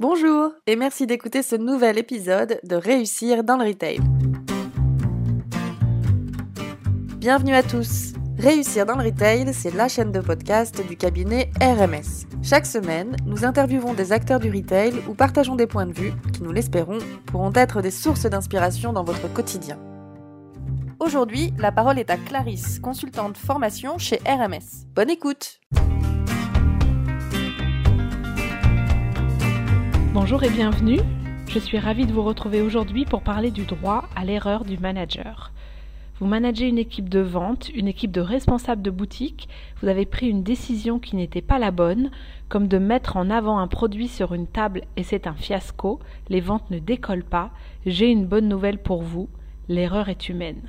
Bonjour et merci d'écouter ce nouvel épisode de Réussir dans le Retail. Bienvenue à tous. Réussir dans le Retail, c'est la chaîne de podcast du cabinet RMS. Chaque semaine, nous interviewons des acteurs du retail ou partageons des points de vue qui, nous l'espérons, pourront être des sources d'inspiration dans votre quotidien. Aujourd'hui, la parole est à Clarisse, consultante formation chez RMS. Bonne écoute Bonjour et bienvenue. Je suis ravie de vous retrouver aujourd'hui pour parler du droit à l'erreur du manager. Vous managez une équipe de vente, une équipe de responsables de boutique, vous avez pris une décision qui n'était pas la bonne, comme de mettre en avant un produit sur une table et c'est un fiasco, les ventes ne décollent pas, j'ai une bonne nouvelle pour vous, l'erreur est humaine.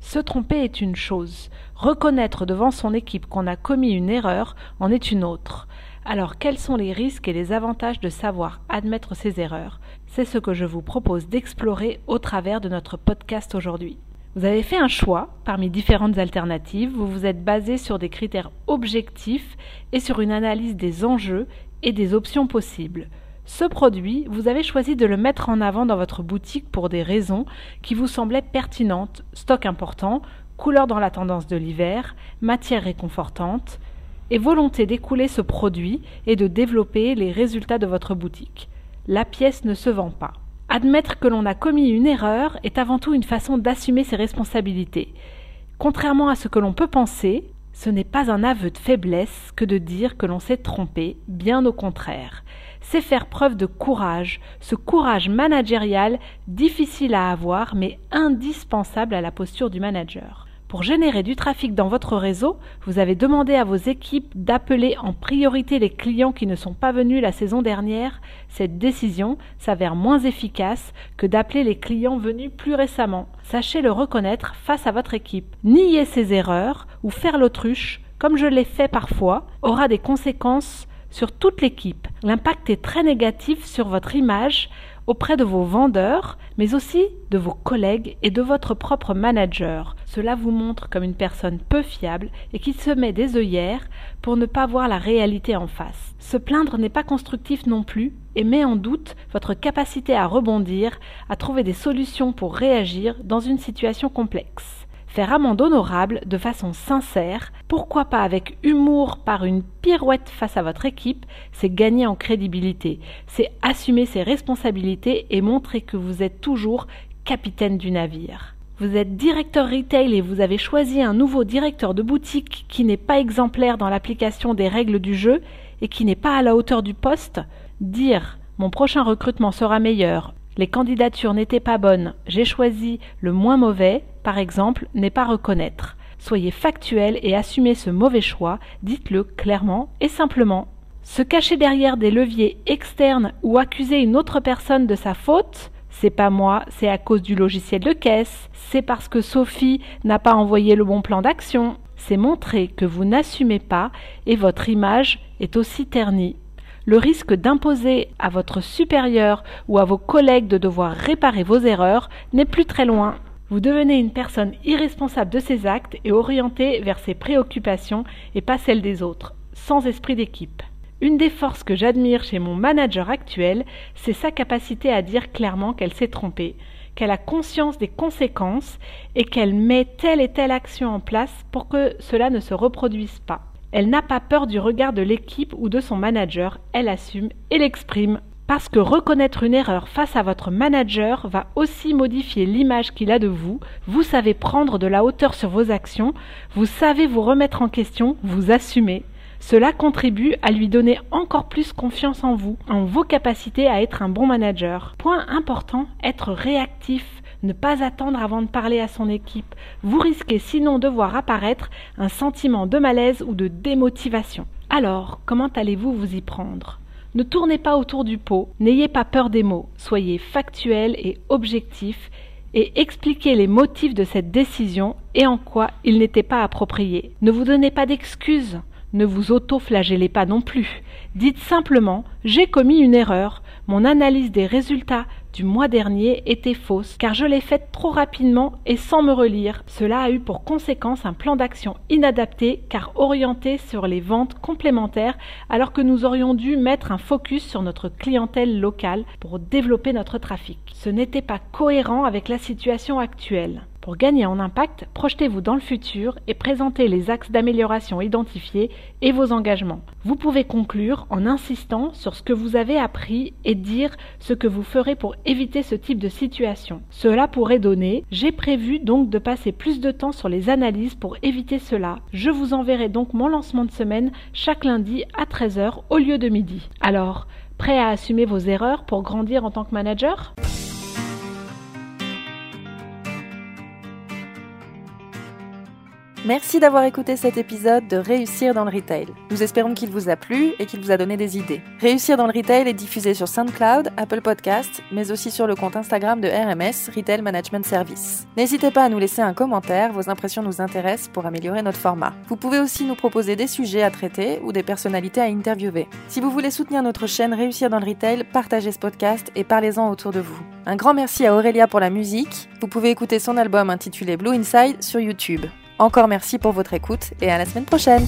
Se tromper est une chose, reconnaître devant son équipe qu'on a commis une erreur en est une autre. Alors quels sont les risques et les avantages de savoir admettre ses erreurs? C'est ce que je vous propose d'explorer au travers de notre podcast aujourd'hui. Vous avez fait un choix parmi différentes alternatives, vous vous êtes basé sur des critères objectifs et sur une analyse des enjeux et des options possibles. Ce produit, vous avez choisi de le mettre en avant dans votre boutique pour des raisons qui vous semblaient pertinentes, stock important, couleur dans la tendance de l'hiver, matière réconfortante, et volonté d'écouler ce produit et de développer les résultats de votre boutique. La pièce ne se vend pas. Admettre que l'on a commis une erreur est avant tout une façon d'assumer ses responsabilités. Contrairement à ce que l'on peut penser, ce n'est pas un aveu de faiblesse que de dire que l'on s'est trompé, bien au contraire. C'est faire preuve de courage, ce courage managérial difficile à avoir mais indispensable à la posture du manager. Pour générer du trafic dans votre réseau, vous avez demandé à vos équipes d'appeler en priorité les clients qui ne sont pas venus la saison dernière. Cette décision s'avère moins efficace que d'appeler les clients venus plus récemment. Sachez le reconnaître face à votre équipe. Nier ses erreurs ou faire l'autruche, comme je l'ai fait parfois, aura des conséquences sur toute l'équipe. L'impact est très négatif sur votre image auprès de vos vendeurs, mais aussi de vos collègues et de votre propre manager. Cela vous montre comme une personne peu fiable et qui se met des œillères pour ne pas voir la réalité en face. Se plaindre n'est pas constructif non plus et met en doute votre capacité à rebondir, à trouver des solutions pour réagir dans une situation complexe. Faire amende honorable de façon sincère, pourquoi pas avec humour par une pirouette face à votre équipe, c'est gagner en crédibilité, c'est assumer ses responsabilités et montrer que vous êtes toujours capitaine du navire. Vous êtes directeur retail et vous avez choisi un nouveau directeur de boutique qui n'est pas exemplaire dans l'application des règles du jeu et qui n'est pas à la hauteur du poste. Dire mon prochain recrutement sera meilleur, les candidatures n'étaient pas bonnes, j'ai choisi le moins mauvais, par exemple, n'est pas reconnaître. Soyez factuel et assumez ce mauvais choix, dites-le clairement et simplement. Se cacher derrière des leviers externes ou accuser une autre personne de sa faute, c'est pas moi, c'est à cause du logiciel de caisse, c'est parce que Sophie n'a pas envoyé le bon plan d'action, c'est montrer que vous n'assumez pas et votre image est aussi ternie le risque d'imposer à votre supérieur ou à vos collègues de devoir réparer vos erreurs n'est plus très loin. Vous devenez une personne irresponsable de ses actes et orientée vers ses préoccupations et pas celles des autres, sans esprit d'équipe. Une des forces que j'admire chez mon manager actuel, c'est sa capacité à dire clairement qu'elle s'est trompée, qu'elle a conscience des conséquences et qu'elle met telle et telle action en place pour que cela ne se reproduise pas. Elle n'a pas peur du regard de l'équipe ou de son manager, elle assume et l'exprime. Parce que reconnaître une erreur face à votre manager va aussi modifier l'image qu'il a de vous, vous savez prendre de la hauteur sur vos actions, vous savez vous remettre en question, vous assumez. Cela contribue à lui donner encore plus confiance en vous, en vos capacités à être un bon manager. Point important, être réactif ne pas attendre avant de parler à son équipe. Vous risquez sinon de voir apparaître un sentiment de malaise ou de démotivation. Alors, comment allez-vous vous y prendre? Ne tournez pas autour du pot, n'ayez pas peur des mots, soyez factuel et objectif et expliquez les motifs de cette décision et en quoi il n'était pas approprié. Ne vous donnez pas d'excuses, ne vous auto-flagellez pas non plus. Dites simplement j'ai commis une erreur, mon analyse des résultats du mois dernier était fausse, car je l'ai faite trop rapidement et sans me relire. Cela a eu pour conséquence un plan d'action inadapté, car orienté sur les ventes complémentaires, alors que nous aurions dû mettre un focus sur notre clientèle locale pour développer notre trafic. Ce n'était pas cohérent avec la situation actuelle. Pour gagner en impact, projetez-vous dans le futur et présentez les axes d'amélioration identifiés et vos engagements. Vous pouvez conclure en insistant sur ce que vous avez appris et dire ce que vous ferez pour éviter ce type de situation. Cela pourrait donner J'ai prévu donc de passer plus de temps sur les analyses pour éviter cela. Je vous enverrai donc mon lancement de semaine chaque lundi à 13h au lieu de midi. Alors, prêt à assumer vos erreurs pour grandir en tant que manager? Merci d'avoir écouté cet épisode de Réussir dans le Retail. Nous espérons qu'il vous a plu et qu'il vous a donné des idées. Réussir dans le Retail est diffusé sur SoundCloud, Apple Podcast, mais aussi sur le compte Instagram de RMS, Retail Management Service. N'hésitez pas à nous laisser un commentaire, vos impressions nous intéressent pour améliorer notre format. Vous pouvez aussi nous proposer des sujets à traiter ou des personnalités à interviewer. Si vous voulez soutenir notre chaîne Réussir dans le Retail, partagez ce podcast et parlez-en autour de vous. Un grand merci à Aurélia pour la musique. Vous pouvez écouter son album intitulé Blue Inside sur YouTube. Encore merci pour votre écoute et à la semaine prochaine